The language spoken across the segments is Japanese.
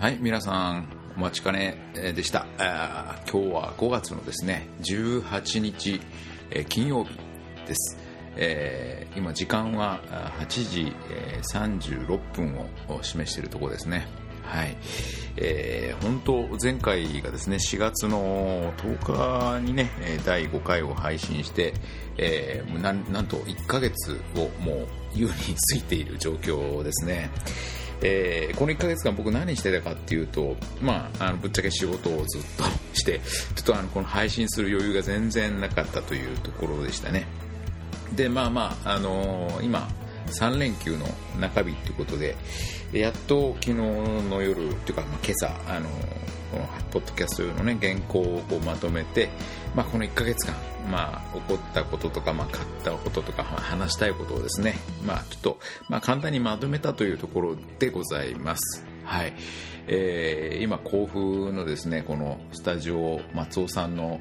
はい、皆さん、お待ちかねでした。今日は5月のですね、18日、金曜日です。今、時間は8時36分を示しているところですね。はい。えー、本当、前回がですね、4月の10日にね、第5回を配信して、えー、なんなんと1ヶ月をもう優に過ぎている状況ですね。えー、この1ヶ月間僕何してたかっていうと、まあ、あのぶっちゃけ仕事をずっとしてちょっとあのこの配信する余裕が全然なかったというところでしたねでまあまあ、あのー、今3連休の中日ということでやっと昨日の夜というか、まあ、今朝、あのこのポッドキャスト用の、ね、原稿をまとめて、まあ、この1ヶ月間、まあ、起こったこととか、まあ、買ったこととか、話したいことをですね、まあ、ちょっと、まあ、簡単にまとめたというところでございます。はい。えー、今、甲府のですね、このスタジオ、松尾さんの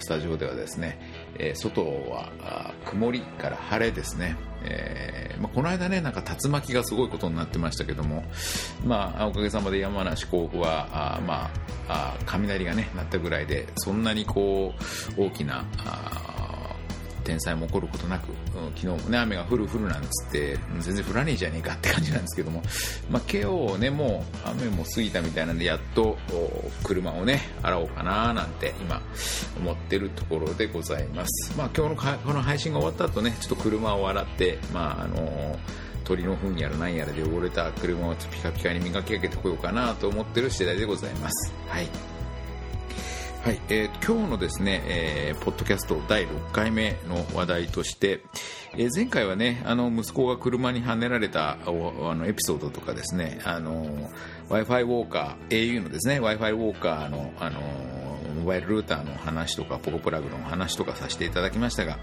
スタジオではですね、えー、外は曇りから晴れですね。えーまあ、この間ね、なんか竜巻がすごいことになってましたけども、まあ、おかげさまで山梨甲府は、あまあ、あ雷がね、鳴ったぐらいで、そんなにこう、大きな、あ天災も起こることなく、うん、昨日もね、雨が降る降るなんつって、全然降らねえじゃねえかって感じなんですけども、まあ、今日ね、もう雨も過ぎたみたいなんで、やっと車をね、洗おうかななんて今思ってるところでございます。まあ、今日のこの配信が終わった後ね、ちょっと車を洗って、まあ、あのー鳥の糞やら何やらで汚れた車をピカピカに磨き上げてこようかなと思ってる次第でございます。はい。はい、えー、今日のですね、えー、ポッドキャスト第6回目の話題として、えー、前回はね、あの、息子が車にはねられたあのエピソードとかですね、Wi-Fi ウォーカー、au のですね、Wi-Fi ウォーカーの、あの、モバイルルーターの話とか、ポコプラグの話とかさせていただきましたが、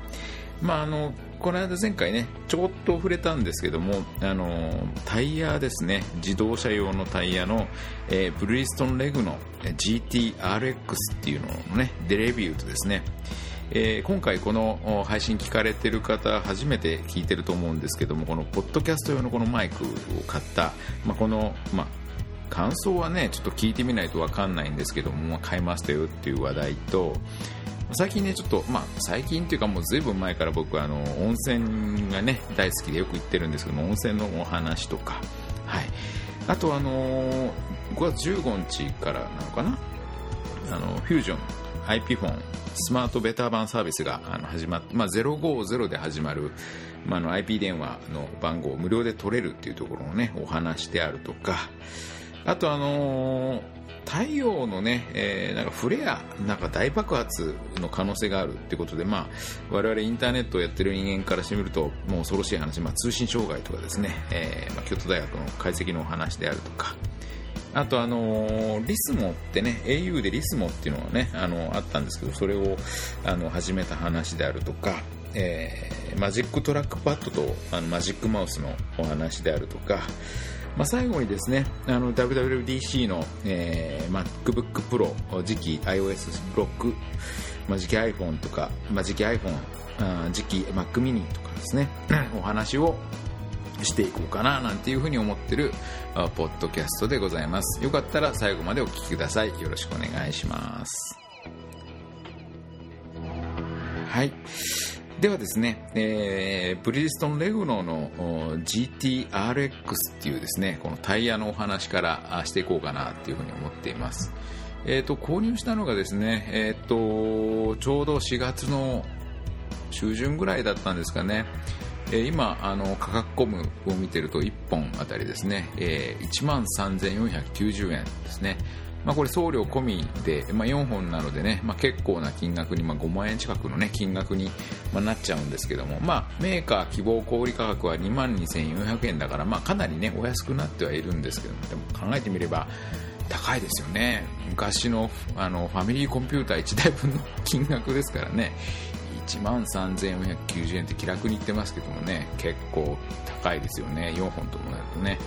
まあ、あのこの間前回ねちょっと触れたんですけどもあのタイヤですね。自動車用のタイヤの、えー、ブリストンレグの GTRX っていうののねデレビューとですねえー、今回この配信聞かれてる方初めて聞いてると思うんですけどもこのポッドキャスト用のこのマイクを買った、まあ、この、まあ、感想はねちょっと聞いてみないと分かんないんですけども、まあ、買いましたよっていう話題と最近ね、ちょっと、まあ、最近っていうかもうずいぶん前から僕はあの、温泉がね、大好きでよく行ってるんですけども、温泉のお話とか、はい。あとあのー、5月15日からなのかな？あの、フュージョン IP フォンスマートベター版サービスがあの始まって、まあ、050で始まる、まあ、の IP 電話の番号を無料で取れるっていうところのね、お話であるとか、あとあのー太陽のね、えー、なんかフレア、なんか大爆発の可能性があるってことで、まあ、我々インターネットをやってる人間からしてみると、もう恐ろしい話、まあ、通信障害とかですね、えー、まあ、京都大学の解析のお話であるとか、あとあのー、 LISMO ってね、au で LISMO っていうのがね、あのあったんですけど、それをあの始めた話であるとか、えー、 Magic Trackpad とあの Magic Mouse のお話であるとか、まあ、最後にですね、あの WWDC の、えー、MacBook Pro 次期 iOS6、まあ、次期 iPhone とか、まあ、次期 iPhone、あ次期 Mac mini とかですね、お話をしていこうかななんていうふうに思ってるポッドキャストでございます。よかったら最後までお聴きください。よろしくお願いします。はい。ではですね、えー、ブリヂストンレグノの GTRX っていうですね、このタイヤのお話からしていこうかなっていうふうに思っています。え、ー、と、購入したのがですね、え、ー、と、ちょうど4月の中旬ぐらいだったんですかね。えー、今、あの、価格コムを見てると1本あたりですね、えー、13,490円ですね。まあ、これ送料込みで、まあ、4本なのでね、まあ、結構な金額に、まあ、5万円近くの、ね、金額に、ま、なっちゃうんですけども、まあ、メーカー希望小売価格は2万2400円だから、まあ、かなり、ね、お安くなってはいるんですけどもでも考えてみれば高いですよね。昔のあのファミリーコンピューター1台分の金額ですからね。1万3490円って気楽に言ってますけどもね結構高いですよね。4本ともなるとね。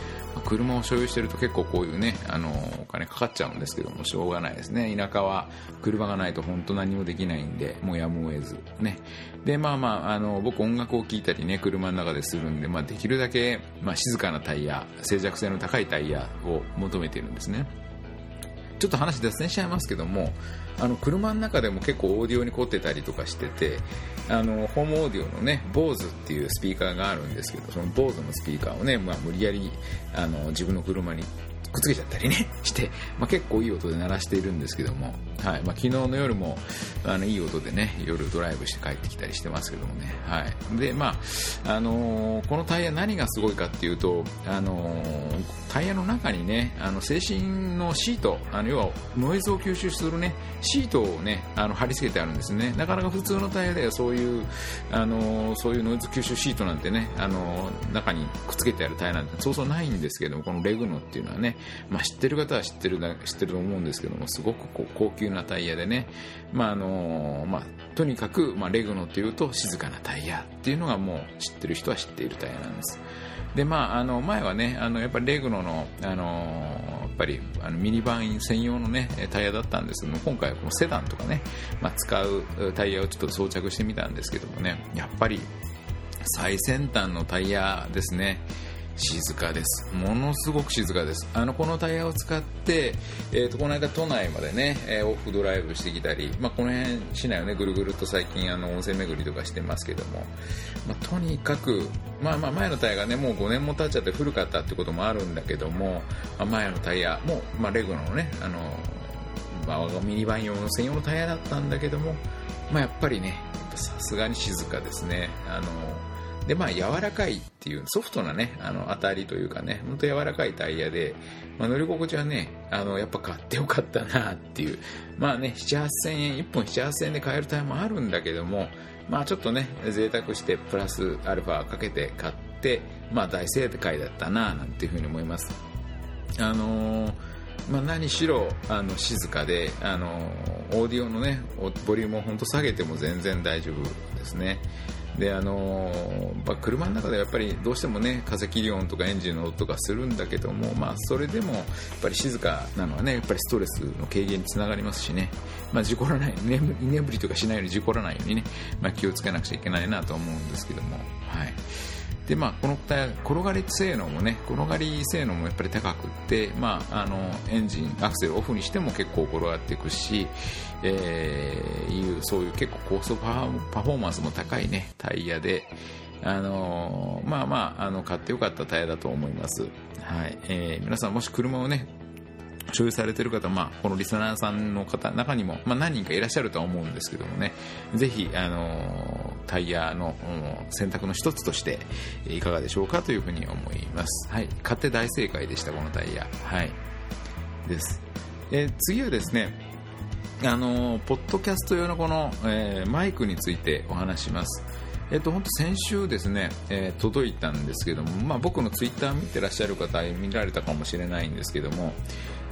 車を所有してると結構こういうねあのお金かかっちゃうんですけどもしょうがないですね。田舎は車がないと本当何もできないんでもうやむを得ずね。でまあまああの僕音楽を聴いたりね車の中でするんで、まあ、できるだけ、まあ、静かなタイヤ静寂性の高いタイヤを求めているんですね。ちょっと話脱線しちゃいますけどもあの車の中でも結構オーディオに凝ってたりとかしててあのホームオーディオのね BOSE っていうスピーカーがあるんですけどその BOSE のスピーカーをね、まあ、無理やりあの自分の車にくっつけちゃったりね して、まあ、結構いい音で鳴らしているんですけども、はい。まあ、昨日の夜もあのいい音でね夜ドライブして帰ってきたりしてますけどもね、はい。でまああのー、このタイヤ何がすごいかっていうと、あのー、タイヤの中にねあの静止のシートあの要はノイズを吸収するねシートをねあの貼り付けてあるんですね。なかなか普通のタイヤではそういう、あの、そういうノイズ吸収シートなんてね、あの中にくっつけてあるタイヤなんてそうそうないんですけどもこのレグノっていうのはねまあ、知ってる方は知ってる知ってると思うんですけどもすごくこう高級なタイヤでね、まああのまあ、とにかく、まあ、レグノというと静かなタイヤっていうのがもう知ってる人は知っているタイヤなんです。で、まあ、あの前はねあのやっぱりレグロの、あのやっぱりあのミニバン専用の、ね、タイヤだったんですけども今回はこのセダンとかね、まあ、使うタイヤをちょっと装着してみたんですけどもねやっぱり最先端のタイヤですね。静かです。ものすごく静かです。あのこのタイヤを使って、えーと、この間都内までね、えー、オフドライブしてきたり、まあ、この辺市内をねぐるぐると最近あの温泉巡りとかしてますけども、まあ、とにかく、まあ、まあ前のタイヤがねもう5年も経っちゃって古かったってこともあるんだけども、まあ、前のタイヤも、まあ、レグのねあの、まあ、ミニバン用の専用のタイヤだったんだけども、まあ、やっぱりねさすがに静かですね。あので、まあ、柔らかいっていう、ソフトなね、あの、当たりというかね、ほんと柔らかいタイヤで、まあ、乗り心地はね、あの、やっぱ買ってよかったなっていう、まあね、7、8000円、1本7、8000円で買えるタイヤもあるんだけども、まあちょっとね、贅沢してプラスアルファかけて買って、まあ大正解だったななんていうふうに思います。あのーまあ、何しろあの静かであのオーディオのねボリュームを本当下げても全然大丈夫ですねであのまあ、車の中ではやっぱりどうしてもね風切り音とかエンジンの音とかするんだけども、まあ、それでもやっぱり静かなのはねやっぱりストレスの軽減につながりますしね、まあ、事故らない居眠りとかしないように事故らないようにね、まあ、気をつけなくちゃいけないなと思うんですけども。はいでまあ、この転がり性能もね転がり性能もやっぱり高くって、まあ、あのエンジンアクセルオフにしても結構転がっていくし、えー、いうそういう結構高速パフォーマンスも高いねタイヤで、あのまあまああの買ってよかったタイヤだと思います、はい。えー、皆さんもし車をね所有されている方、まあ、このリスナーさんの方中にも、まあ、何人かいらっしゃるとは思うんですけどもね。ぜひ、あのタイヤの選択の一つとしていかがでしょうかというふうに思います、はい、買って大正解でしたこのタイヤ、はい、です。え次はですねあのポッドキャスト用のこの、えー、マイクについてお話します。えっと、本当先週ですね、えー、届いたんですけども、まあ、僕のツイッター見てらっしゃる方見られたかもしれないんですけども、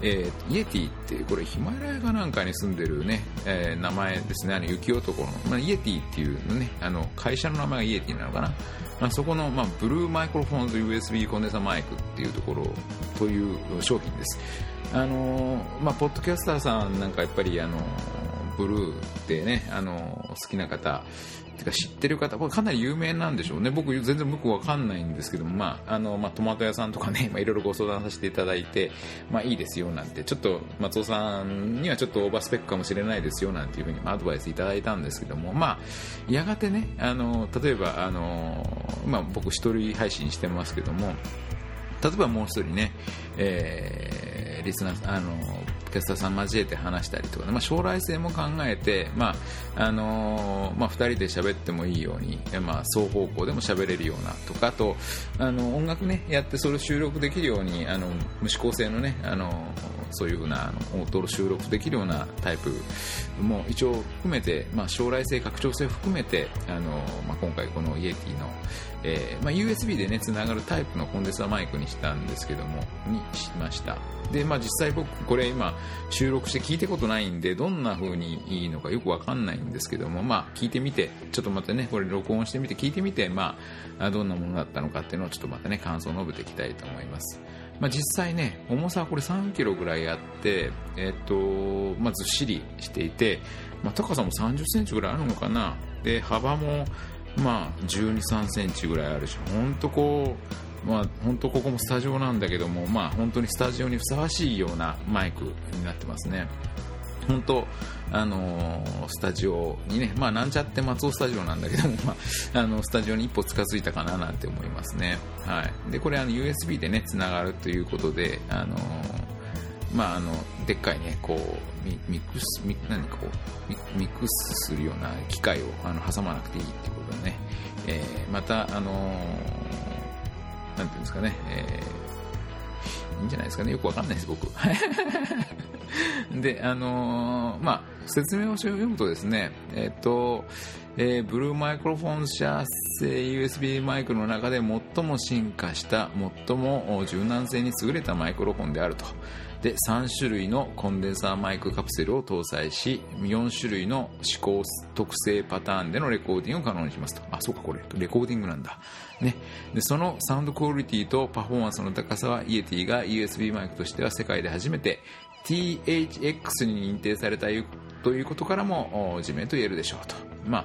えー、 Yeti ってこれヒマラヤかなんかに住んでるね、えー、名前ですねあの雪男の、まあ、イエティっていうねあの会社の名前が Yeti なのかな、まあ、そこの、まあ、 Blue Microphones USB コンデンサマイクっていうところという商品です。あのまあ、ポッドキャスターさんなんかやっぱりあのブルーでねあの好きな方てか知ってる方、これかなり有名なんでしょうね。僕全然僕わかんないんですけども、まあ、あの、まあ、トマト屋さんとかね、まあ、いろいろご相談させていただいて、まあ、いいですよなんて、ちょっと松尾さんにはちょっとオーバースペックかもしれないですよなんていうふうに、まあ、アドバイスいただいたんですけども、まあ、やがてね、あの、例えば、あの、まあ、僕一人配信してますけども、例えばもう一人ね、えー、リスナー、あの、キャスターさん交えて話したりとか、ね、まあ、将来性も考えて、まあ、あのー、まあ、2人で喋ってもいいように、まあ、双方向でも喋れるようなとか、あと、あの、音楽ね、やってそれを収録できるように、あの、無指向性のね、あの、そういうふうなあのオート収録できるようなタイプも一応含めて、まあ、将来性拡張性含めてあの、まあ、今回このイエティの、えーまあ、USB でねつながるタイプのコンデンサーマイクにしたんですけどもにしました。で、まあ、実際僕これ今収録して聞いたことないんでどんな風にいいのかよくわかんないんですけども、まあ、聞いてみてちょっとまたねこれ録音してみて聞いてみて、まあ、どんなものだったのかっていうのをちょっとまたね感想を述べていきたいと思います。まあ、実際ね重さはこれ3キロぐらいあって、えーとまあ、ずっしりしていて、まあ、高さも30センチぐらいあるのかなで幅もまあ12、3センチぐらいあるし本当こうまあ、本当ここもスタジオなんだけども、まあ、本当にスタジオにふさわしいようなマイクになってますね。本当あのー、スタジオにね、まあ、なんちゃって松尾スタジオなんだけども、まあ、あのスタジオに一歩近づいたかななんて思いますね。はい、でこれあの USB でねつながるということで、あのー、まあ、あのでっかいねこうミミックスミ何かこうミックスするような機械をあの挟まなくていいってことでね、えー、またあのなんていうんですかね、えー、いいんじゃないですかね。よくわかんないです僕。で、あのー、まあ、説明を読むとですね、えっ、と、えー、ブルーマイクロフォン社製 USB マイクの中で最も進化した最も柔軟性に優れたマイクロフォンであるとで3種類のコンデンサーマイクカプセルを搭載し4種類の指向特性パターンでのレコーディングを可能にしますと。あそうかこれ。レコーディングなんだ、ね、でそのサウンドクオリティとパフォーマンスの高さはイエティが USB マイクとしては世界で初めて THX に認定されたということからも地面と言えるでしょうと。まあ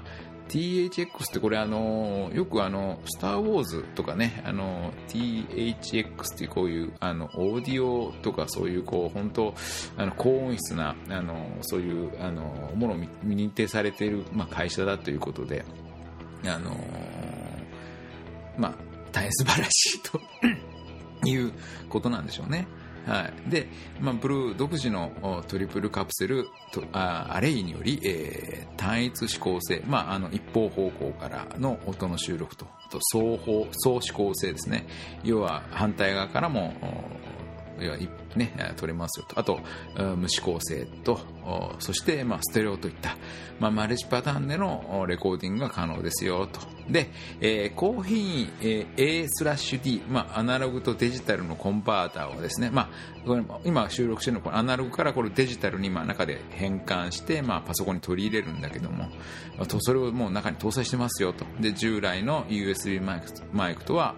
THX ってこれあのよくあのスター・ウォーズとかねあの THX っていうこういうあのオーディオとかそういうこう本当あの高音質なあのそういうあのものを認定されている、まあ、会社だということであのまあ大変素晴らしいということなんでしょうね。はい。で、まあ、ブルー独自のトリプルカプセルとあアレイにより、えー、単一指向性、まあ、あの一方方向からの音の収録と、と双方、双指向性ですね。要は反対側からも要は一ね、取れますよと。あと、無指向性と、そして、まあ、ステレオといった、まあ、マルチパターンでのレコーディングが可能ですよと。で、えー、高品位、えー、A スラッシュ D、まあ、アナログとデジタルのコンバーターをですね、まあ、今収録してるのはアナログからこれデジタルにまあ中で変換して、まあ、パソコンに取り入れるんだけども、とそれをもう中に搭載してますよと。で、従来の USB マイクマイクとは、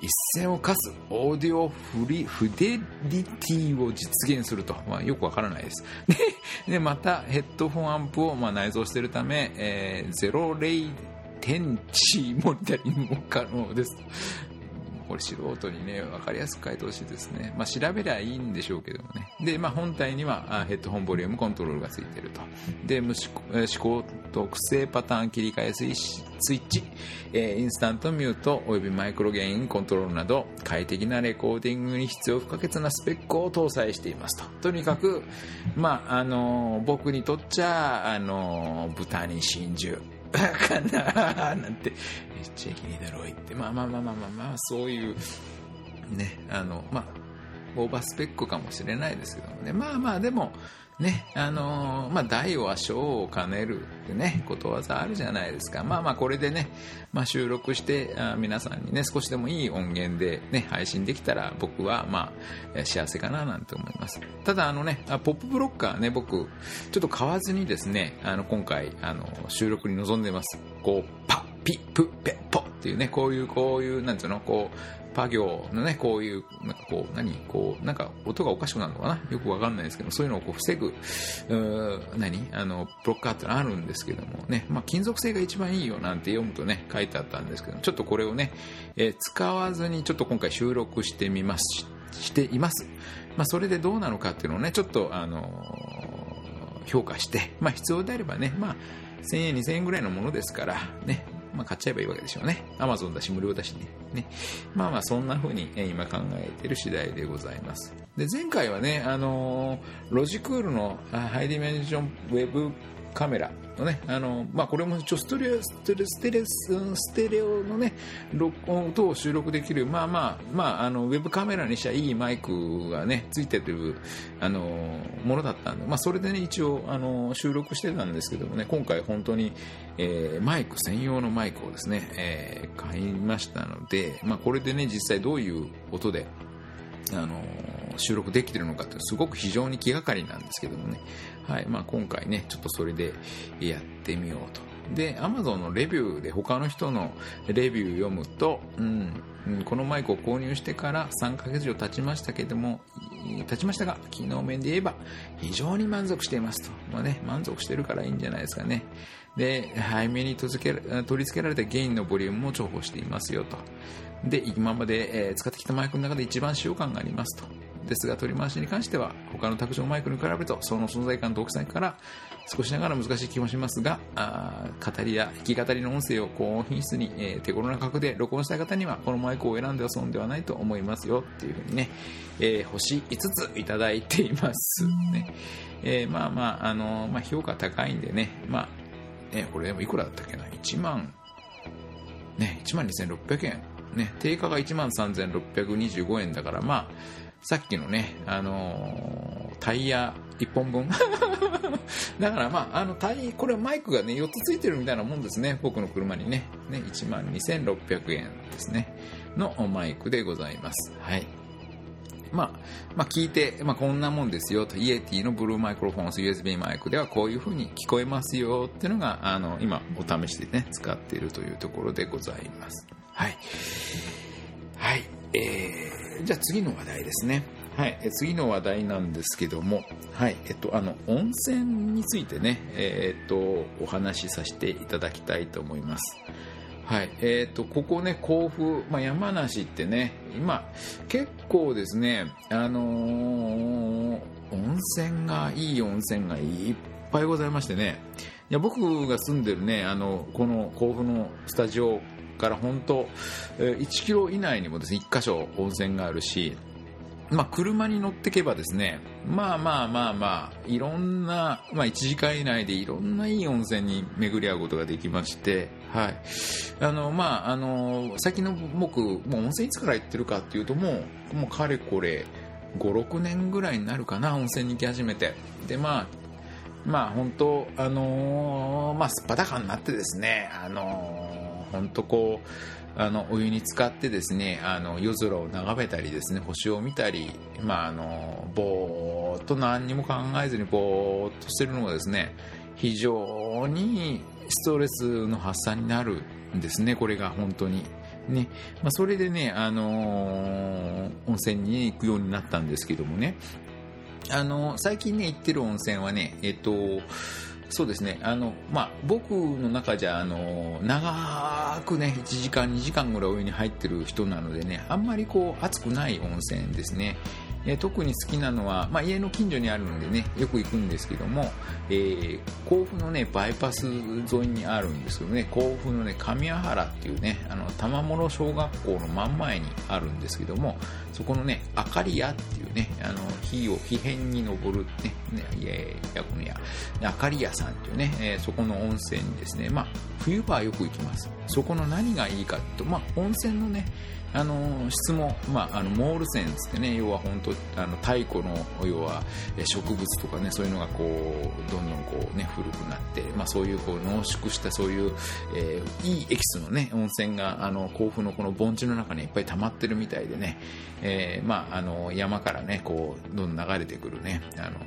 一線を課すオーディオフリフデリティを実現すると、まあ、よくわからないです。で でまたヘッドフォンアンプをまあ内蔵しているため、えー、ゼロレイテンチモニタリングも可能です。これ素人にね、わかりやすく書いてほしいですね。まあ、調べりゃいいんでしょうけどもね。で、まあ、本体にはヘッドホンボリュームコントロールがついてると。で、無思考特性パターン切り替えスイッチ、えー、インスタントミュートおよびマイクロゲインコントロールなど快適なレコーディングに必要不可欠なスペックを搭載していますと。とにかく、まあ、あのー、僕にとっちゃ、あのー、豚に真珠。バカななんて、めっちゃいいだろう言って、まあまあまあまあまあまあ、そういう、ね、あの、まあ、オーバースペックかもしれないですけどもね、まあまあでも、ね、あのー、まあ、大は小を兼ねるってね、ことわざあるじゃないですか。まあまあ、これでね、まあ、収録して、あ皆さんにね、少しでもいい音源でね、配信できたら、僕は、まあ、幸せかななんて思います。ただ、あのね、ポップブロッカーね、僕、ちょっと買わずにですね、あの、今回、あの、収録に臨んでいます。こう、パッ、ピッ、プ、ペッ、ポっていうね、こういう、こういう、なんていうの、こう、パ行のね、こういう、なんかこう、何こう、なんか音がおかしくなるのかな？よくわかんないですけど、そういうのをこう防ぐ、う何？あの、ブロッカーってのあるんですけどもね、まあ、金属製が一番いいよなんて読むとね、書いてあったんですけど、ちょっとこれをね、えー、使わずにちょっと今回収録してみます、しています。まあ、それでどうなのかっていうのをね、ちょっと、あのー、評価して、まあ、必要であればね、まあ、1000円、2000円ぐらいのものですから、ね、まあ、買っちゃえばいいわけでしょうね。アマゾンだし、無料だしね。ね。まあまあ、そんな風に、え今考えてる次第でございます。で、前回はね、あのー、 Logicool の High Dimension ウェブカメラのね、あの、まあ、これもちょストレオ、ステレステレスステレオのね、録音を収録できる、まあまあ、まあ、あの、ウェブカメラにしちゃいいマイクがね、ついてる、あの、ものだったんで、まあ、それでね、一応、あの、収録してたんですけどもね、今回本当に、えー、マイク専用のマイクをですね、えー、買いましたので、まあ、これでね、実際どういう音で、あの収録できてるのかってすごく非常に気がかりなんですけどもね、はいまあ、今回ねちょっとそれでやってみようと。で Amazon のレビューで他の人のレビュー読むと、うん、このマイクを購入してから3ヶ月以上経ちましたけども経ちましたが機能面で言えば非常に満足していますと、まあね、満足してるからいいんじゃないですかね。で背面に取り付けられたゲインのボリュームも重宝していますよと。で今まで、使ってきたマイクの中で一番使用感がありますと。ですが取り回しに関しては他の卓上マイクに比べるとその存在感と大きさから少しながら難しい気もしますがあ語りや弾き語りの音声を高音品質に、えー、手頃な価格で録音したい方にはこのマイクを選んでは損ではないと思いますよっていうふうにね、えー、星5ついただいていますね、えー、まあまああのまあ、評価高いんでねまあねこれでもいくらだったっけな？1万ね1万2600円。ね、定価が1万3625円だから、まあ、さっきのね、あのー、タイヤ1本分？だからまあ、あの、タイ、これマイクがね、4つついてるみたいなもんですね。僕の車にね。ね、1万2600円ですね。のマイクでございます。はい。まあ、まあ、聞いて、まあ、こんなもんですよと、イエティのブルーマイクロフォンス USB マイクではこういう風に聞こえますよっていうのが、あの、今お試しでね、使っているというところでございます。はい。はい。えーじゃあ次の話題ですね。はい、次の話題なんですけども、はい、えっと、あの、温泉についてね、えー、っと、お話しさせていただきたいと思います。はい、えー、っと、ここね、甲府、まあ、山梨ってね、今、結構ですね、あのー、温泉が、いい温泉がいっぱいございましてね、いや僕が住んでるね、あの、この甲府のスタジオから本当、1キロ以内にもですね、1箇所温泉があるし、まあ、車に乗ってけばですね、まあまあまあまあ、いろんな、まあ1時間以内でいろんないい温泉に巡り合うことができまして、はい。あの、まあ、あの、最近の僕、もう温泉いつから行ってるかっていうともう、もうかれこれ、5、6年ぐらいになるかな、温泉に行き始めて。で、まあ、まあ本当、あのー、まあ、すっぱだかになってですね、あのー本当こうあのお湯に浸かってですねあの夜空を眺めたりですね星を見たり、まあ、あのぼーっと何にも考えずにぼーっとしてるのがですね非常にストレスの発散になるんですねこれが本当に。ねまあ、それでね、あのー、温泉に行くようになったんですけどもね、あのー、最近ね行ってる温泉はね、えっとそうですね。あの、まあ、僕の中じゃあの長くね1時間2時間ぐらいお湯に入ってる人なのでねあんまりこう熱くない温泉ですね。え特に好きなのは、まあ、家の近所にあるのでねよく行くんですけども、えー、甲府のねバイパス沿いにあるんですけどね甲府のね神谷原っていうねあの玉諸小学校の真ん前にあるんですけどもそこのねあかり屋っていうねあの火を火辺に登るねねいやいやこのやあかり屋さんっていうね、えー、そこの温泉にですね。まあ冬場はよく行きます。そこの何がいいかっていうとまあ温泉のねあの質も、まあ、あのモール泉つってね要は本当あの太古の要は植物とかねそういうのがこうどんどんこうね古くなって、まあ、そういうこう濃縮したそういう、えー、いいエキスのね温泉があの甲府のこの盆地の中にいっぱい溜まってるみたいでね、えー、まああの山からねこうどんどん流れてくるねあの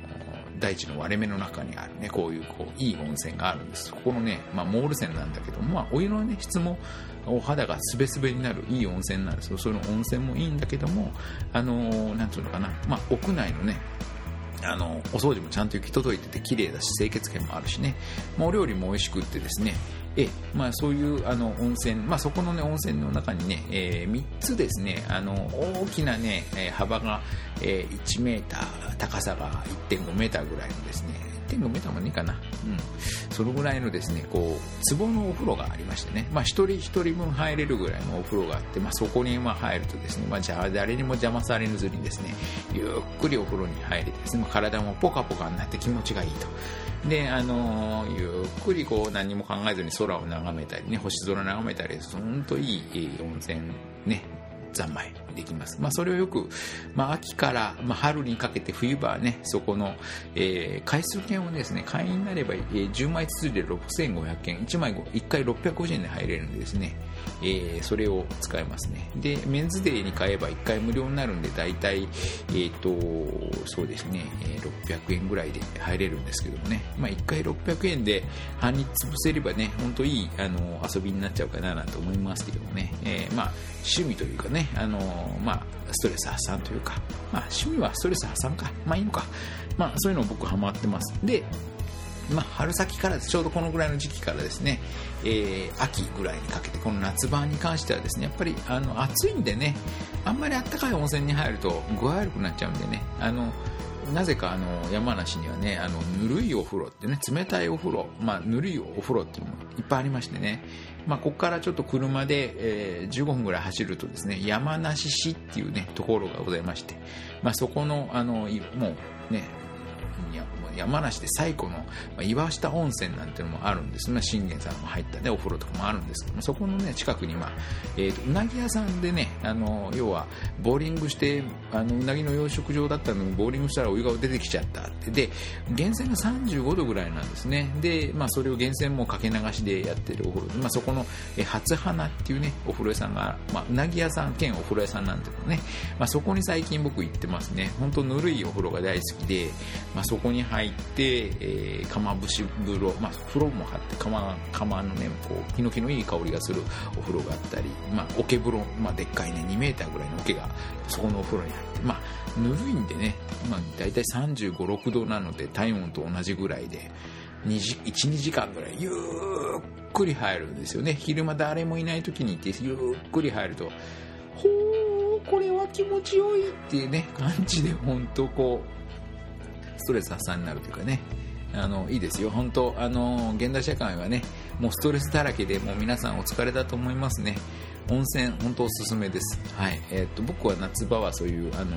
大地の割れ目の中にあるね、こういうこういい温泉があるんです。ここのね、まあ、モール泉なんだけども、まあ、お湯のね、質もお肌がすべすべになるいい温泉なんですよ。その温泉もいいんだけども、あのー、なんつうのかな、まあ、屋内のね、あの、お掃除もちゃんと行き届いてて綺麗だし、清潔感もあるしね、まあ、お料理も美味しくってですね、えまあ、そういうあの温泉、まあ、そこの、ね、温泉の中にね、えー、3つですね。あの大きなね、幅がえー、1メーター、高さが1.5メーターぐらいのですね、1.5メーターもねえかな。うん。そのぐらいのですね、こう、壺のお風呂がありましてね、まあ一人一人分入れるぐらいのお風呂があって、まあそこにま入るとですね、まあじゃあ誰にも邪魔されずにですね、ゆっくりお風呂に入れてですね、まあ体もポカポカになって気持ちがいいと。で、あのー、ゆっくりこう何も考えずに空を眺めたりね、星空眺めたり、本当いい温泉ね、三昧できます。まあ、それをよく、まあ、秋から、まあ、春にかけて冬場はね、そこの、えー、回数券をですね、会員になれば、えー、10枚続いで6500円、1枚1回650円で入れるんですね、えー、それを使えますね。で、メンズデーに買えば1回無料になるんで、大体、えっ、ー、と、そうですね、600円ぐらいで入れるんですけどもね、まあ、1回600円で半日潰せればね、本当いいあの遊びになっちゃうかななんて思いますけどもね、えー、まあ、趣味というかね、あのまあ、ストレス発散というか、まあ、趣味はストレス発散か、まあいいのか、まあ、そういうの僕ハマってます。で、まあ、春先からちょうどこのぐらいの時期からですね、えー、秋ぐらいにかけてこの夏場に関してはですねやっぱりあの暑いんでねあんまりあったかい温泉に入ると具合悪くなっちゃうんでね。あのなぜかあの山梨にはねあのぬるいお風呂ってね冷たいお風呂、まあ、ぬるいお風呂っていうのもいっぱいありましてね、まあ、ここからちょっと車で、えー、15分ぐらい走るとですね山梨市っていうねところがございまして、まあ、そこのあのもうね山梨で最古の、岩下温泉なんていうのもあるんです。ね信玄さんも入った、ね、お風呂とかもあるんですけどそこの、ね、近くに、まあえーと、うなぎ屋さんでねあの要はボーリングしてあのうなぎの養殖場だったのにボーリングしたらお湯が出てきちゃった。で源泉が35度ぐらいなんですね。で、まあ、それを源泉もかけ流しでやってるお風呂。で、まあ、そこの、初花っていうねお風呂屋さんが、まあ、うなぎ屋さん兼お風呂屋さんなんていうのね、まあ、そこに最近僕行ってますね。本当ぬるいお風呂が大好きで、まあ、そこに入入って、えー、釜節風呂、まあ、風呂も張って釜釜のねこうヒノキのいい香りがするお風呂があったり、まあ、桶風呂、まあ、でっかいね2メーターぐらいの桶がそこのお風呂に入って、まあ、ぬるいんでね、まあ、大体35、6度なので体温と同じぐらいで12時間ぐらいゆっくり入るんですよね。昼間誰もいない時に行ってゆっくり入るとほーこれは気持ちよいっていうね感じで本当こうストレス発散になるというかね、あのいいですよ、本当、あの現代社会はね、もうストレスだらけで、もう皆さんお疲れだと思いますね。温泉、本当おすすめです。はい。えっ、と、僕は夏場はそういう、あの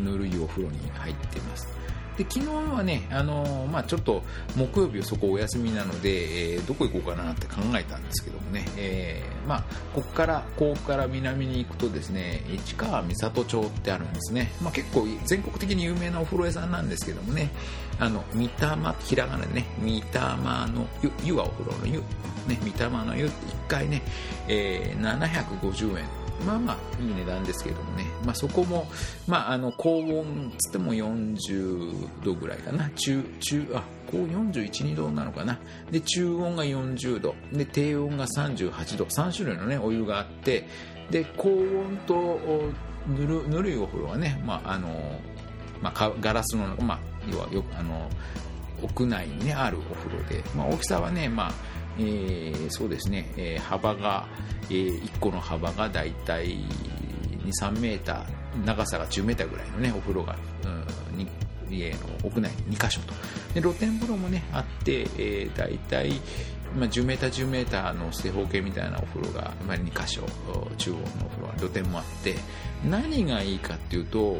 ぬるいお風呂に入っています。で昨日はね、あのー、まあ、ちょっと木曜日はそこお休みなので、えー、どこ行こうかなって考えたんですけどもね、えー、まあ、ここからここから南に行くとですね市川三郷町ってあるんですね、まあ、結構全国的に有名なお風呂屋さんなんですけどもねあの三玉ひらがなでね三玉の湯湯はお風呂の湯、ね、三玉の湯って1回ね、えー、750円。まあまあいい値段ですけどもね、まあ、そこも、まあ、あの高温つっても40度ぐらいかな。中中あ高41、2度なのかな。で中温が40度。で低温が38度。3種類の、ね、お湯があって。で高温とぬるぬるいお風呂はね、まああのまあ、ガラスの、まあ、要はよあの屋内に、ね、あるお風呂で、まあ、大きさはね、まあえー、そうですね、えー、幅が、えー、1個の幅がだいたい、3メーター、長さが10メーターぐらいのね、お風呂が、うん、に家の屋内に2箇所と。で、露天風呂もね、あって、えー、だいたい、まあ、10メーター10メーターの正方形みたいなお風呂が、まあ、2箇所、中央のお風呂は露天もあって、何がいいかっていうと、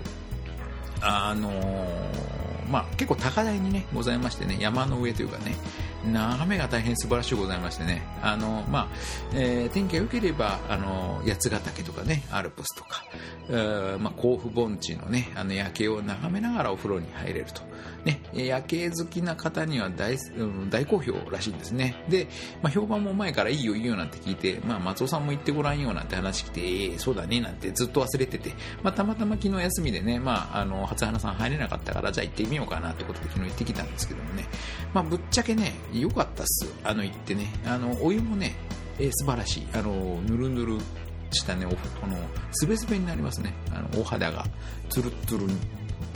あのー、まあ、結構高台にね、ございましてね、山の上というかね、眺めが大変素晴らしいございましてね、あの、まあ、えー、天気が良ければ、あの、八ヶ岳とかね、アルプスとか、まあ、甲府盆地のね、あの夜景を眺めながらお風呂に入れると。ね、夜景好きな方には大,、うん、大好評らしいんですね。で、まあ、評判も前からいいよいいよなんて聞いて、まあ、松尾さんも言ってごらんよなんて話来て、えー、そうだねなんてずっと忘れてて、まあ、たまたま昨日休みでね、まあ、あの、初花さん入れなかったから、じゃあ行ってみようかなってことで昨日行ってきたんですけどもね、まあ、ぶっちゃけね、良かったっす。あの、行ってね。あの、お湯もね、えー、素晴らしい。あの、ぬるぬるしたね、おこの、すべすべになりますね。あの、お肌が、つるつるに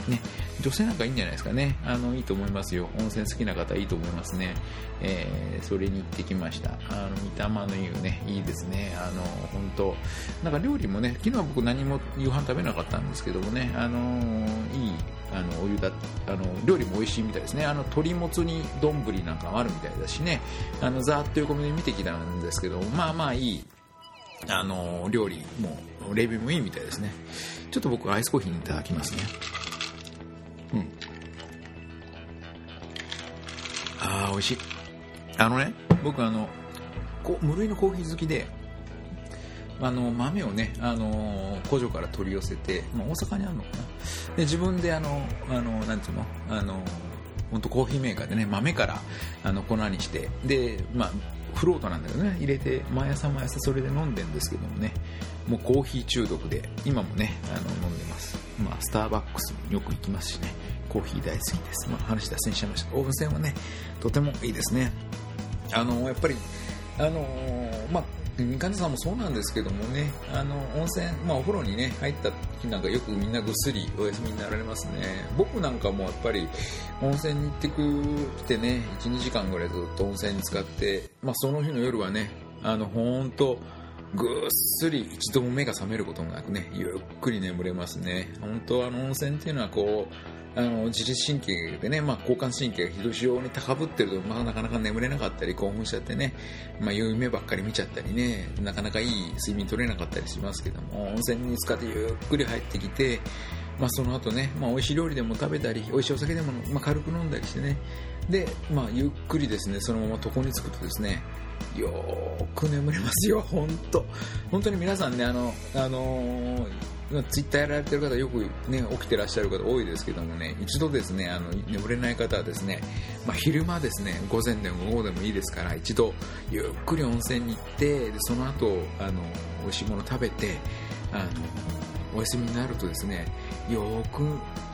ね、女性なんかいいんじゃないですかね。あの、いいと思いますよ。温泉好きな方いいと思いますね。えー、それに行ってきました。あの、三玉の湯ね、いいですね。あの、本当なんか料理もね、昨日は僕何も夕飯食べなかったんですけどもね、あのいい、あの、お湯だ、あの、料理も美味しいみたいですね。あの、鶏もつに丼なんかもあるみたいだしね、あの、ざーっと横目で見てきたんですけど、まあまあいい、あの、料理も、レビューもいいみたいですね。ちょっと僕アイスコーヒーいただきますね。うん。ああ、美味しい。あのね、僕あの、こ無類のコーヒー好きで、あの豆をね、あの工場から取り寄せて、まあ、大阪にあるのかなで自分であのあのなんていうの？あの本当コーヒーメーカーでね豆からあの粉にしてで、まあ、フロートなんだけどね。入れて毎朝毎朝それで飲んでるんですけどもね。もうコーヒー中毒で今もねあの飲んでます、まあ、スターバックスによく行きますしね。コーヒー大好きです、まあ、話脱線しちゃいました。温泉はねとてもいいですね。あのやっぱりあのまあ患者さんもそうなんですけどもね、あの温泉、まあ、お風呂に、ね、入った時なんかよくみんなぐっすりお休みになられますね、僕なんかもやっぱり温泉に行ってくてね、1、2時間ぐらいずっと温泉に使って、まあ、その日の夜はね、あの本当、ぐっすり一度も目が覚めることもなくね、ゆっくり眠れますね。本当あの温泉っていうのはこう、あの自律神経でね、まあ、交感神経が非常に高ぶってると、まあ、なかなか眠れなかったり興奮しちゃってね、まあ、夢ばっかり見ちゃったりねなかなかいい睡眠取れなかったりしますけども温泉に使ってゆっくり入ってきて、まあ、その後ね、まあ、美味しい料理でも食べたり美味しいお酒でも、まあ、軽く飲んだりしてねで、まあ、ゆっくりですねそのまま床につくとですねよーく眠れますよ、本当本当に皆さんね、あの、あのーツイッターやられてる方よくね、起きてらっしゃる方多いですけどもね、一度ですね、あの、眠れない方はですね、まあ、昼間ですね、午前でも午後でもいいですから、一度ゆっくり温泉に行って、その後、あの、美味しいもの食べて、あの、お休みになるとですね、よく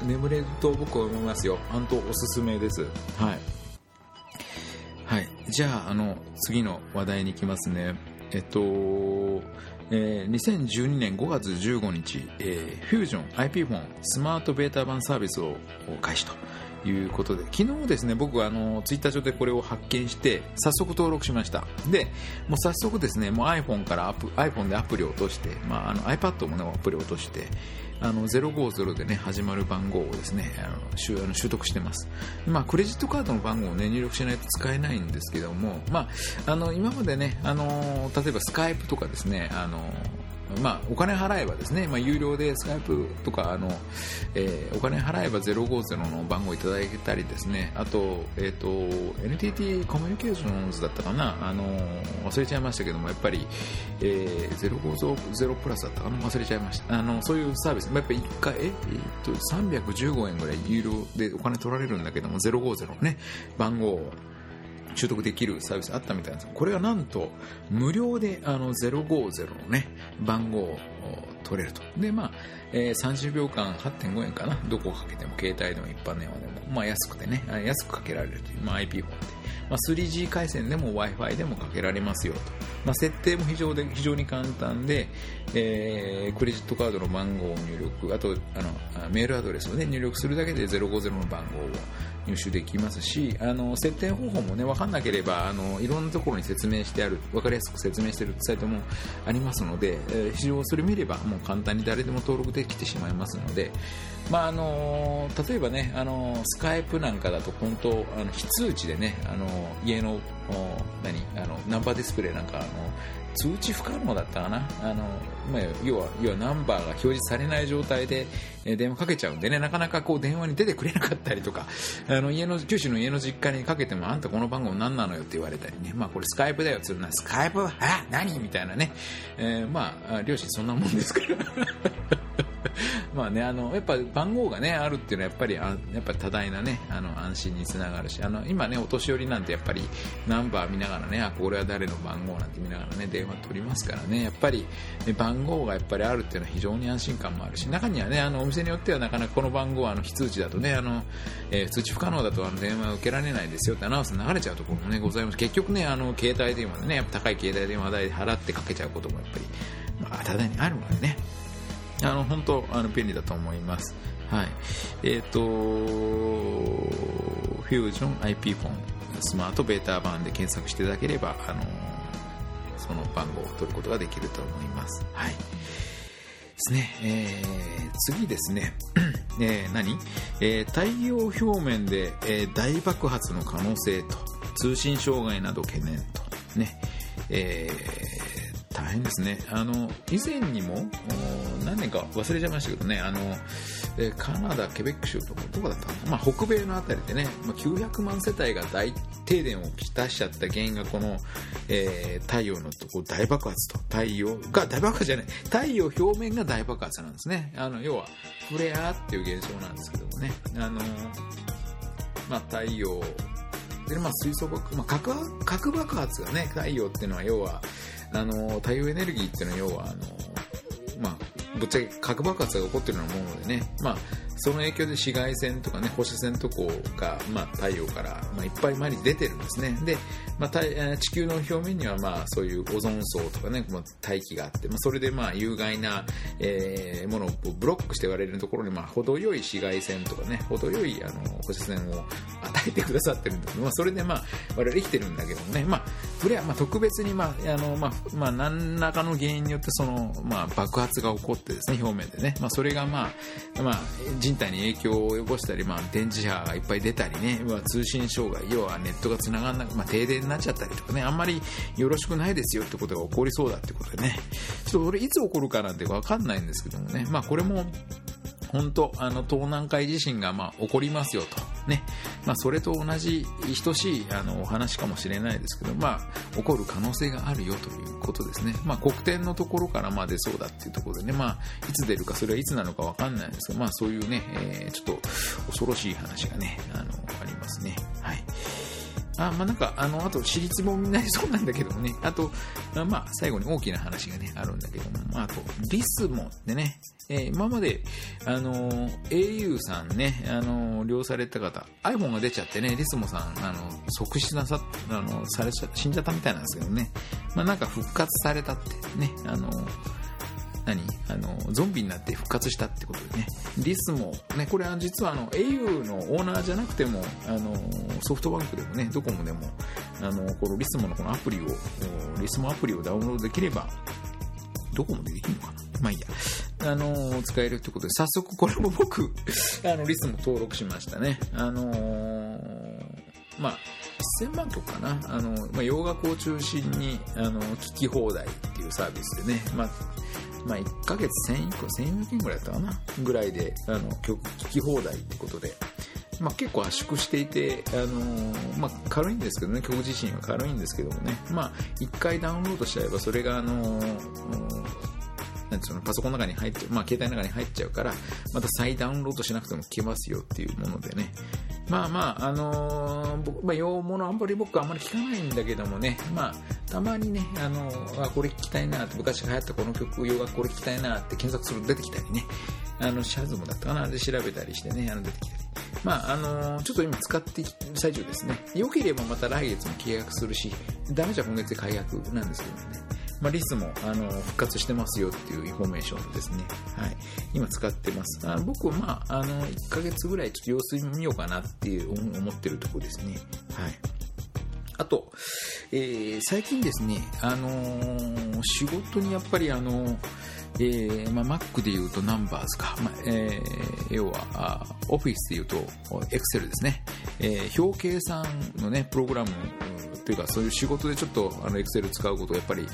眠れると僕は思いますよ。本当おすすめです。はい。はい。じゃあ、あの、次の話題に行きますね。えっと、えー、2012年5月15日、えー、フュージョン IP フォンスマートベータ版サービスを開始ということで昨日ですね僕はあのツイッター上でこれを発見して早速登録しました。でもう早速ですねもう iPhone からアプ iPhone でアプリを落として、まあ、あの iPad も、ね、アプリを落としてあの050でね始まる番号をですねあの習あの習得してます、まあ、クレジットカードの番号を、ね、入力しないと使えないんですけども、まあ、あの今までねあの例えばスカイプとかですねあのまあ、お金払えばですね、まあ、有料でスカイプとかあの、えー、お金払えば050の番号いただけたりですね。あと,、えーと、NTT コミュニケーションズだったかな。あの忘れちゃいましたけどもやっぱり、えー、050プラスだったかな。忘れちゃいました。あのそういうサービス。やっぱ1回え、えー、と315円ぐらい有料でお金取られるんだけども050のね番号習得できるサービスあったみたいなんです。これがなんと無料であの050のね番号を取れると。でまあ、えー、30秒間8.5円かな。どこをかけても携帯でも一般電話でも、まあ、安くてね安くかけられるという、まあ、IP フォンで、まあ、3G 回線でも Wi-Fi でもかけられますよと、まあ、設定も非常で非常に簡単で、えー、クレジットカードの番号を入力あとあのメールアドレスを、ね、入力するだけで050の番号を入手できますしあの設定方法もね分かんなければあのいろんなところに説明してある分かりやすく説明しているサイトもありますので、えー、非常それ見ればもう簡単に誰でも登録できてしまいますので、まああの例えばねあのスカイプなんかだと本当あの非通知でねあの家の何あのナンバーディスプレイなんかあの通知不可能だったかな。あの、まあ、要は要はナンバーが表示されない状態で、え電話かけちゃうんでねなかなかこう電話に出てくれなかったりとかあの家の九州の家の実家にかけてもあんたこの番号何なのよって言われたりね、まあ、これスカイプだよって言うのはスカイプ？あ何？みたいなね、えー、まあ両親そんなもんですから。まあね、あの、やっぱ番号がね、あるっていうのはやっぱり、あやっぱ多大なね、あの、安心につながるし、あの、今ね、お年寄りなんてやっぱりナンバー見ながらね、あ、これは誰の番号なんて見ながらね、電話取りますからね、やっぱり、ね、番号がやっぱりあるっていうのは非常に安心感もあるし、中にはね、あの、お店によってはなかなかこの番号はあの、非通知だとね、あの、えー、通知不可能だとあの、電話を受けられないですよってアナウンス流れちゃうところもね、ございます。結局ね、あの、携帯電話でね、やっぱ高い携帯電話代で払ってかけちゃうこともやっぱり、まあ、多大にあるのでね、あの本当あの便利だと思います。はい。えっ、と、フュージョン IP フォンスマートベータ版で検索していただければ、あのその番号を取ることができると思います。はい。ですね。えー、次ですね。えー、何、えー、太陽表面で、えー、大爆発の可能性と、通信障害など懸念と、ね。えー、大変ですね。あの、以前にも、何年か忘れちゃいましたけどね、あの、えカナダ、ケベック州とか、どこだったかな、まあ、北米のあたりでね、まあ、900万世帯が大停電をきたしちゃった原因がこの、えー、太陽のとこ大爆発と、太陽が大爆発じゃない、太陽表面が大爆発なんですね。あの、要は、フレアっていう現象なんですけどもね、あの、まあ、太陽、で、まあ、水素爆、まあ、核、核爆発がね、太陽っていうのは要は、あの、太陽エネルギーっていうのは要は、あの、まあ、ぶっちゃけ核爆発が起こってるようなものでね、まあ、その影響で紫外線とかね、放射線とかが、まあ、太陽から、まあ、いっぱい毎日出てるんですね。で、まあ、地球の表面には、まあ、そういうオゾン層とかね、まあ、大気があって、まあ、それで、まあ、有害な、えー、ものをブロックして割れるところに、まあ、程よい紫外線とかね、程よい、あの、放射線を与えてくださってるんですまあ、それで、まあ、我々生きてるんだけどもね、まあ、それは、まあ、特別に、まあ、あの、まあ、まあ、何らかの原因によって、その、まあ、爆発が起こってですね、表面でね、まあ、それが、まあ、まあ、人体に影響を及ぼしたり、まあ、電磁波がいっぱい出たりね、まあ、通信障害、要はネットがつながらなく、まあ、停電になっちゃったりとかね、あんまりよろしくないですよってことが起こりそうだってことでね、ちょっと俺いつ起こるかなんて分かんないんですけどもね、まあ、これも、本当あの東南海地震がまあ起こりますよと。ね、まあ、それと同じ等しいあのお話かもしれないですけど、まあ、起こる可能性があるよということですね、まあ、黒点のところからま出そうだっていうところでね、まあ、いつ出るかそれはいつなのかわかんないですけど、まあ、そういうね、えー、ちょっと恐ろしい話がねあのありますね。はい。あまあ、なんか、あの、あと、私立もになり そうなんだけどもね、あと、まあ、最後に大きな話がね、あるんだけども、まあ、あと、リスモでね、えー、今まで、あの au さんね、あの利用された方、iPhone が出ちゃってね、リスモさん、あの即死なさ、あのされちゃ、死んじゃったみたいなんですけどね、まあ、なんか復活されたってね、あの何？あの、ゾンビになって復活したってことでね。リスも、ね、これは実はあの、au のオーナーじゃなくても、あの、ソフトバンクでもね、ドコモでも、あの、このリスモのこのアプリを、リスモアプリをダウンロードできれば、どこもでできるのかな？まあいいや。あのー、使えるってことで、早速これも僕、あの、リスも登録しましたね。あのー、まあ、1000万曲かな？あの、まあ、洋楽を中心に、あの、聞き放題っていうサービスでね、まあ、まあ、1ヶ月1000円個、1400円ぐらいだったかなぐらいで、あの、曲聴き放題ってことで、まあ、結構圧縮していて、あのー、まあ、軽いんですけどね、曲自身は軽いんですけどもね、まあ、1回ダウンロードしちゃえば、それが、あのーなんていうの、パソコンの中に入って、まあ、携帯の中に入っちゃうから、また再ダウンロードしなくても聞けますよっていうものでね。まあまあ、あのー、僕、まあ、洋物あんまり僕あんまり聞かないんだけどもね、まあ、たまにね、あのー、あ、これ聞きたいなって、昔流行ったこの曲、洋楽これ聞きたいなって検索すると出てきたりね、あの、 Shazam だったかなで調べたりしてね、あの、出てきたり。まあ、あのー、ちょっと今使っている最中ですね。良ければまた来月も契約するし、ダメじゃ今月で解約なんですけどね。まあ、 LISMO あの復活してますよっていうインフォメーションですね。はい。今使ってます。あ僕はまあ、あの、1ヶ月ぐらいちょっと様子見ようかなっていう思ってるとこですね。はい。あと、えー、最近ですね、あのー、仕事にやっぱりあのー、えーまあ、Mac で言うと Numbers か、まあえー、要はオフィスで言うと Excel ですね、えー、表計算のね、プログラムというかそういう仕事でちょっとあの Excel 使うことがやっぱり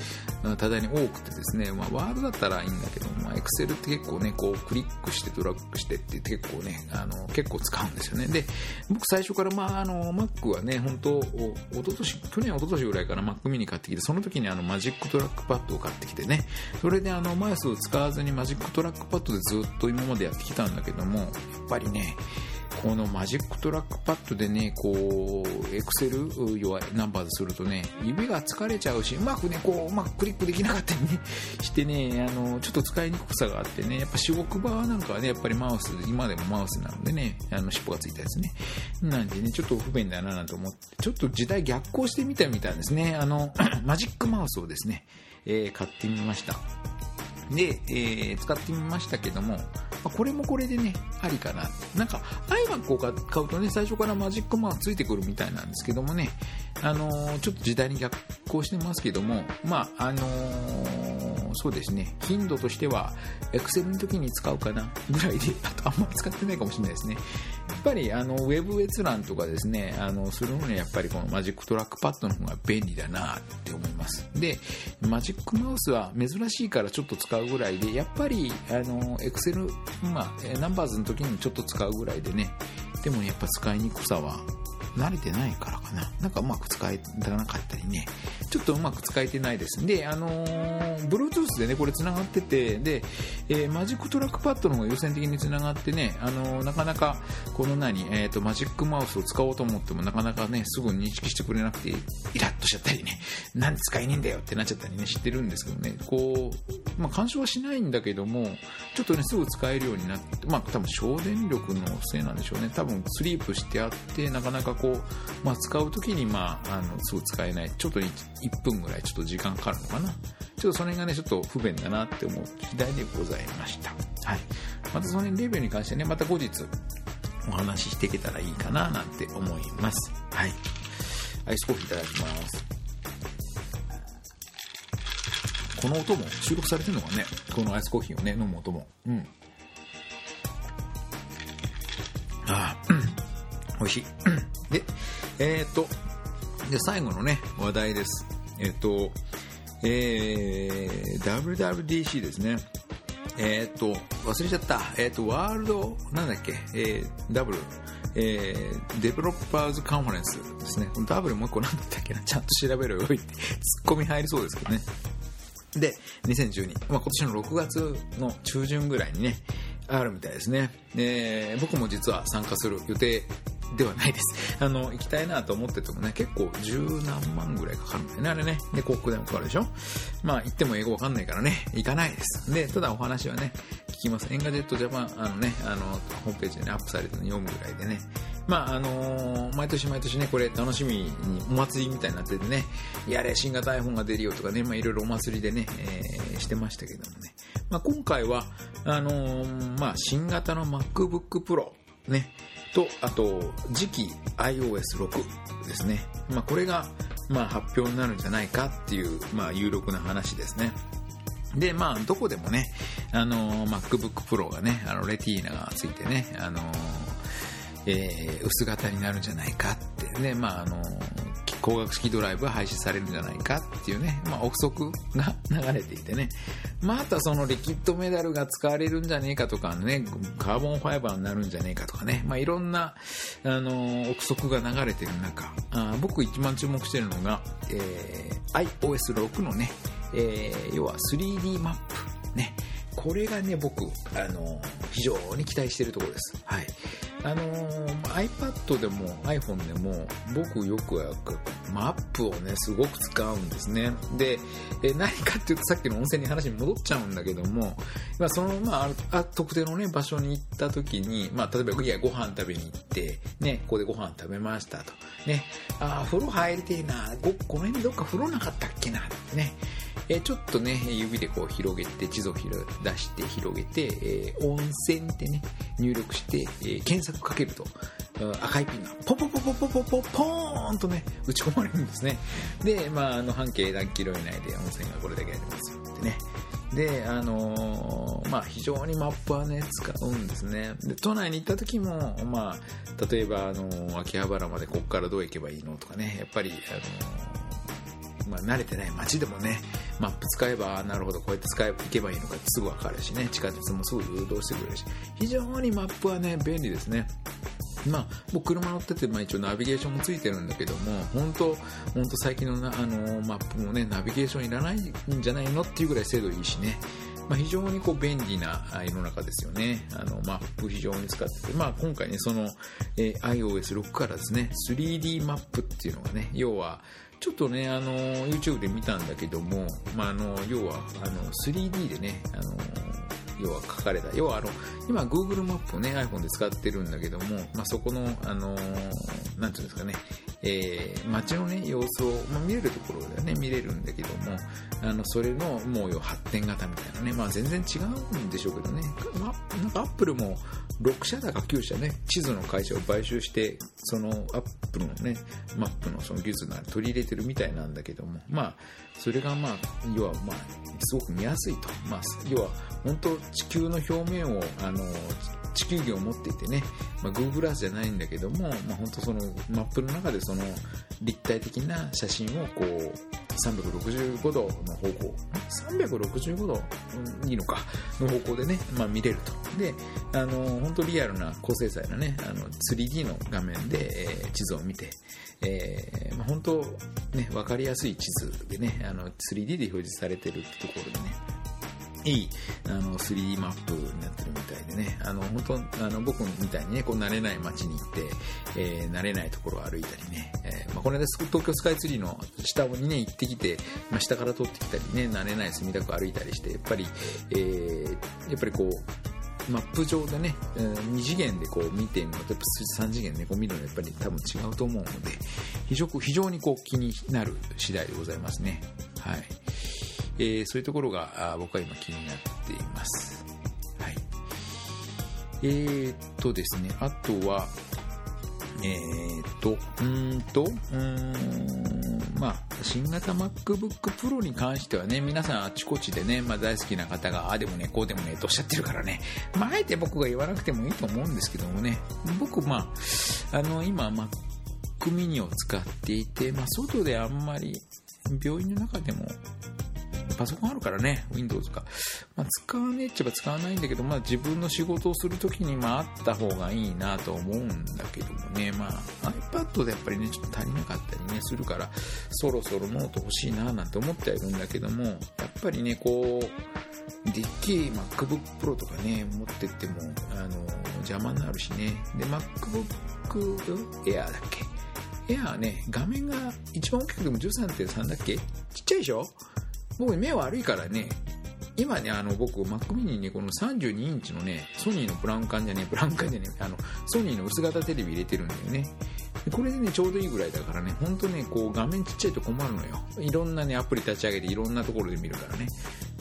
多大に多くてですね、まあ、ワードだったらいいんだけど、まあ、Excel って結構ね、こうクリックしてドラッグしてって結構ね、あの結構使うんですよね。で、僕最初からまああの Mac はね、本当おととし、去年おととしぐらいから Mac mini 買ってきて、その時にあの Magic Trackpad を買ってきてね、それであのマウスを使わずに Magic Trackpad でずっと今までやってきたんだけども、やっぱりね、この Magic Trackpad でね、こう、 Excel、要は Numbers するとね、指が疲れちゃうし、うまくね、こう、うまくクリックできなかったりね、してね、あの、ちょっと使いにくさがあってね、やっぱ仕事場なんかはね、やっぱりマウス、今でもマウスなのでね、あの、尻尾がついたやつね。なんでね、ちょっと不便だななんて思って、ちょっと時代逆行してみたみたいですね。あの、Magic Mouse をですね、えー、買ってみました。で、えー、使ってみましたけども、まあ、これもこれでね、ありかな。なんか iMac を買うとね、最初から Magic Mouse ついてくるみたいなんですけどもね、あのー、ちょっと時代に逆行してますけども、まあ、あのー、そうですね、頻度としては、Excel の時に使うかなぐらいで、あとあんまり使ってないかもしれないですね。やっぱりあのウェブ閲覧とかですね、あのするのにやっぱりこの Magic Trackpad の方が便利だなって思います。で、Magic Mouse は珍しいからちょっと使うぐらいで、やっぱりあの Excel、まあ、 Numbers の時にちょっと使うぐらいでね、でもやっぱ使いにくさは慣れてないからかな。なんかうまく使えなかったりね。ちょっとうまく使えてないです。で、あのー、Bluetooth でね、これ繋がってて、で、えー、 Magic Trackpad の方が優先的に繋がってね、あのー、なかなか、この何、えっ、と、 Magic Mouse を使おうと思ってもなかなかね、すぐ認識してくれなくて、イラッとしちゃったりね、なんで使えねえんだよってなっちゃったりね、知ってるんですけどね、こう、まあ、干渉はしないんだけども、ちょっとね、すぐ使えるようになって、まあ、多分省電力のせいなんでしょうね。多分スリープしてあって、なかなかこう、まあ、使うときに、まあ、あの、すぐ使えない。ちょっと 1, 1分ぐらいちょっと時間かかるのかな。ちょっとその辺がね、ちょっと不便だなって思う次第でございました。はい。またその辺レビューに関してね、また後日お話ししていけたらいいかななんて思います。はい。アイスコーヒーいただきます。この音も収録されてるのかね？このアイスコーヒーをね、飲む音も。うん。ああ、美味しい。で、えっ、ー、と、で、最後のね、話題です。えっ、と、えー、WWDC ですね。えっ、と、忘れちゃった。えっ、と、ワールド、なんだっけ、えー、W、えー、デベロッパーズカンファレンスですね。この W もう一個なんだったっけな、ちゃんと調べろよって、ツッコミ入りそうですけどね。で、2012、まあ、今年の6月の中旬ぐらいにね、あるみたいですね。えー、僕も実は参加する予定ではないです。あの、行きたいなと思っててもね、結構十何万ぐらいかかるんだよね、あれね。で、広告でもかかるでしょ？まあ、行っても英語わかんないからね、行かないです。で、ただお話はね、聞きます。 Engadget Japan、あのね、あの、ホームページにアップされてるの読むぐらいでね。まあ、あのー、毎年毎年ね、これ楽しみにお祭りみたいになっててね、やれ、新型 iPhone が出るよとかね、まあ、いろいろお祭りでね、えー、してましたけどもね。まあ、今回は、あのー、まあ、新型の MacBook Pro、ね、と、あと、次期 iOS6 ですね。まあ、これが、まあ、発表になるんじゃないかっていう、まあ、有力な話ですね。で、まあ、どこでもね、あの、MacBook Pro がね、あの、レティーナがついてね、あの、えー、薄型になるんじゃないかってね、まあ、あの、光学式ドライブ廃止されるんじゃないかっていうね、まあ、憶測が流れていてね、またそのリキッドメダルが使われるんじゃねえかとかね、カーボンファイバーになるんじゃねえかとかね、まあ、いろんな、あの、憶測が流れてる中、あ僕一番注目してるのが、えー、iOS6 のね、えー、要は 3D マップ、ね、これがね、僕、あの、非常に期待してるところです。はい。あのー、iPad でも iPhone でも僕よくマップをね、すごく使うんですね。で、え何かっていうとさっきの温泉に話に戻っちゃうんだけども、まあ、その、まあ、あ特定のね、場所に行った時に、まあ、例えば、いや、ご飯食べに行って、ね、ここでご飯食べましたと。ね、ああ、風呂入りてえな、ご、この辺どっか風呂なかったっけな、ね。えちょっとね、指でこう広げて、地図を出して広げて、えー、温泉ってね、入力して、えー、検索かけると、赤いピンがポポポポポポポポーンとね、打ち込まれるんですね。で、まあ、あの半径何キロ以内で温泉がこれだけありますよってね。で、あのー、まあ、非常にマップはね、使うんですね。で、都内に行った時も、まあ、例えば、あのー、秋葉原までここからどう行けばいいのとかね、やっぱり、あのーまあ、慣れてない街でもね、マップ使えば、なるほど、こうやって使えば行けばいいのかってすぐわかるしね、地下鉄もすぐ誘導してくれるし、非常にマップはね、便利ですね。まあ、僕車乗ってて、まあ一応ナビゲーションもついてるんだけども、本当本当最近の、あのマップもね、ナビゲーションいらないんじゃないのっていうぐらい精度いいしね。まあ、非常にこう便利な世の中ですよね。あの、マップ非常に使ってて、まあ今回ね、その、えー、iOS6 からですね、3D マップっていうのがね、要は、ちょっとね、あの、YouTube で見たんだけども、まあ、あの、要は、あの、3D でね、あの、要は書かれた、要はあの、今 Google マップをね、iPhone で使ってるんだけども、まあ、そこの、あの、なんていうんですかね、えー、街のね様子を、まあ、見れるところではね見れるんだけどもあのそれのもう発展型みたいなね、まあ、全然違うんでしょうけどね、まあ、なんかアップルも6社だか9社ね地図の会社を買収してそのアップルのねマップのその技術な取り入れてるみたいなんだけどもまあそれがまあ要はまあすごく見やすいと、まあ、要は本当地球の表面をあの地球儀を持っていてね、まあ、Google Earth じゃないんだけども、まあ、本当そのマップの中でその立体的な写真をこう365度の方向365度いいのかの方向でね、まあ、見れると。であの本当リアルな高精細なねあの 3D の画面で、えー、地図を見て、えーまあ、本当ね分かりやすい地図でねあの 3D で表示されてるってところでねいいあの 3D マップになってるみたいでね、あの本当あの僕みたいにね、こう慣れない街に行って、えー、慣れないところを歩いたりね、えーまあ、この間東京スカイツリーの下にね、行ってきて、まあ、下から通ってきたりね、慣れない墨田区歩いたりして、やっぱり、えー、やっぱりこう、マップ上でね、2次元でこう見てみるのと、3次元でこう見るのはやっぱり多分違うと思うので、非常非常にこう気になる次第でございますね。はい。えー、そういうところが僕は今気になっています。はい。えー、っとですね、あとは、えー、っと、うんと、うん、まあ、新型 MacBook Pro に関してはね、皆さんあちこちでね、まあ、大好きな方が、あでもね、こうでもね、とおっしゃってるからね、まあ、あえて僕が言わなくてもいいと思うんですけどもね、僕、まあ、あの、今、Mac mini を使っていて、まあ、外であんまり、病院の中でもパソコンあるからね、Windows か。まあ、使わねえっちゃば使わないんだけど、まあ、自分の仕事をするときに、まあ、あった方がいいなと思うんだけどもね、まあ、iPad でやっぱりね、ちょっと足りなかったりね、するから、そろそろノート欲しいななんて思ってはいるんだけども、やっぱりね、こう、でっけえ MacBook Pro とかね、持ってっても、あの、邪魔になるしね。で、MacBook Air だっけ？エアーね、画面が一番大きくても13.3だっけ？ちっちゃいでしょ？僕目悪いからね、今ね、あの、僕、 Mac mini にね、この32インチのね、ソニーのブラウン管じゃねブラウン管じゃねあの、ソニーの薄型テレビ入れてるんだよね。これでね、ちょうどいいぐらいだからね、ほんとね、こう画面ちっちゃいと困るのよ。いろんなね、アプリ立ち上げていろんなところで見るからね。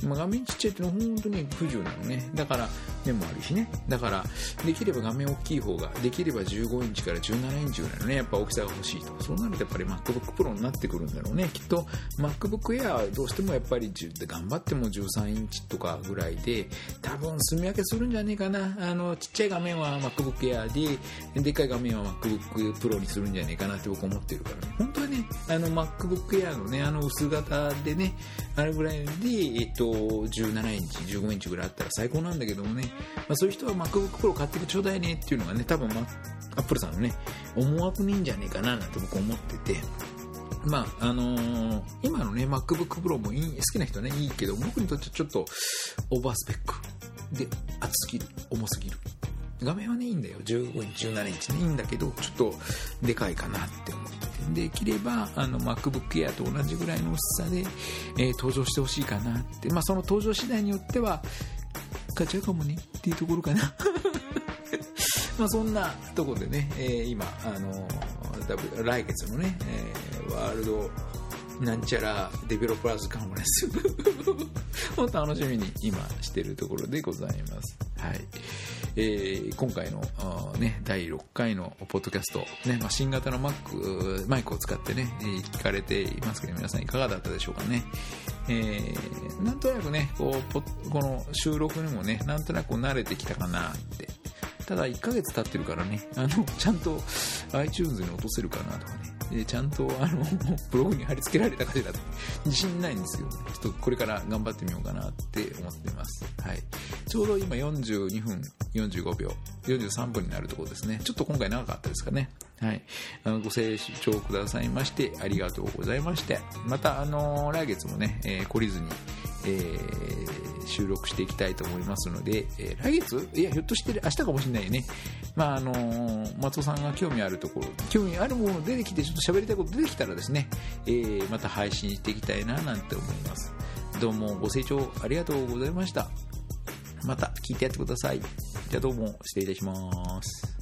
ま、画面ちっちゃいってのは本当に不自由なのね。だから、目もあるしね。だから、できれば画面大きい方が、できれば15インチから17インチぐらいのね、やっぱ大きさが欲しいと。そうなるとやっぱり MacBook Pro になってくるんだろうね。きっと MacBook Air どうしてもやっぱり頑張っても13インチとかぐらいで、多分住み分けするんじゃねえかな。あの、ちっちゃい画面は MacBook Air で、でっかい画面は MacBook Pro にするんじゃねえかなって僕思ってるからね。本当はね、あの MacBook Air のね、あの薄型でね、あれぐらいで、えっと、17インチ、15インチぐらいあったら最高なんだけどもね、まあ、そういう人は MacBook Pro 買ってくちょうだいねっていうのがね、多分、ま、アップルさんのね、思惑にいいんじゃねえかななんて僕思ってて、まあ、あのー、今のね、MacBook Pro もいい好きな人はね、いいけど、僕にとってはちょっとオーバースペックで、厚すぎる、重すぎる。画面はね、いいんだよ。15インチ、17インチね、いいんだけど、ちょっとでかいかなって思ってて。できれば、あの、MacBook Air と同じぐらいの薄さで、えー、登場してほしいかなって。まあ、その登場次第によっては、買っちゃうかもねっていうところかな。まあそんなところでね、えー、今、あのー、来月のね、えー、ワールドなんちゃらデベロッパーズカンファレンスを 楽しみに今してるところでございます。はい。えー、今回の、ね、第6回のポッドキャスト、ね、まあ、新型のマック、マイクを使ってね、聞かれていますけど、皆さんいかがだったでしょうかね。えー、なんとなくね、こう、この収録にもね、なんとなく慣れてきたかなって。ただ1ヶ月経ってるからね、あの、ちゃんと iTunes に落とせるかなとかね。でちゃんとあの ブログに貼り付けられたかしら自信ないんですよ、ちょっとこれから頑張ってみようかなって思ってます。はい。ちょうど今42分45秒、43分になるところですね。ちょっと今回長かったですかね。はい。あのご清聴くださいましてありがとうございまして、またあの来月もね、えー、懲りずに、え、収録していきたいと思いますので、え、来月？いや、ひょっとして明日かもしれないよね。まあ、あの、松尾さんが興味あるところ、興味あるもの出てきて、ちょっと喋りたいこと出てきたらですね、え、また配信していきたいな、なんて思います。どうもご清聴ありがとうございました。また聞いてやってください。じゃあどうも失礼いたします。